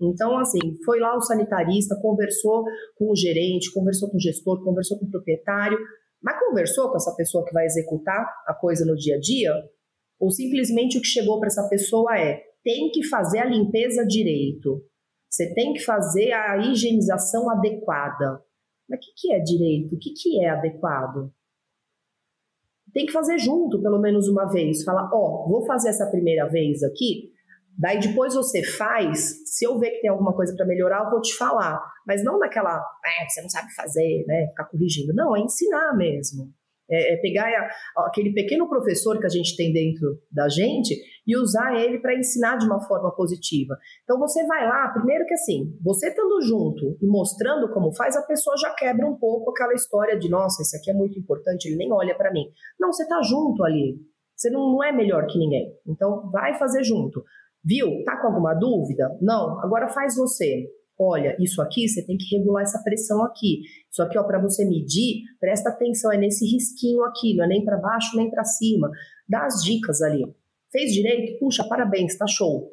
Então, assim, foi lá o sanitarista, conversou com o gerente, conversou com o gestor, conversou com o proprietário, mas conversou com essa pessoa que vai executar a coisa no dia a dia? Ou simplesmente o que chegou para essa pessoa é: tem que fazer a limpeza direito, você tem que fazer a higienização adequada. Mas o que, que é direito? O que, que é adequado? Tem que fazer junto, pelo menos uma vez. Fala, ó, oh, vou fazer essa primeira vez aqui, Daí depois você faz, se eu ver que tem alguma coisa para melhorar, eu vou te falar. Mas não naquela, é, você não sabe fazer, né? Ficar corrigindo. Não, é ensinar mesmo. É, é pegar a, aquele pequeno professor que a gente tem dentro da gente e usar ele para ensinar de uma forma positiva. Então você vai lá, primeiro que assim, você estando junto e mostrando como faz, a pessoa já quebra um pouco aquela história de, nossa, esse aqui é muito importante, ele nem olha para mim. Não, você está junto ali. Você não, não é melhor que ninguém. Então vai fazer junto. Viu? Tá com alguma dúvida? Não. Agora faz você. Olha, isso aqui você tem que regular essa pressão aqui. Isso aqui, ó, para você medir, presta atenção, é nesse risquinho aqui, não é nem para baixo nem para cima. Dá as dicas ali. Fez direito? Puxa, parabéns, tá show.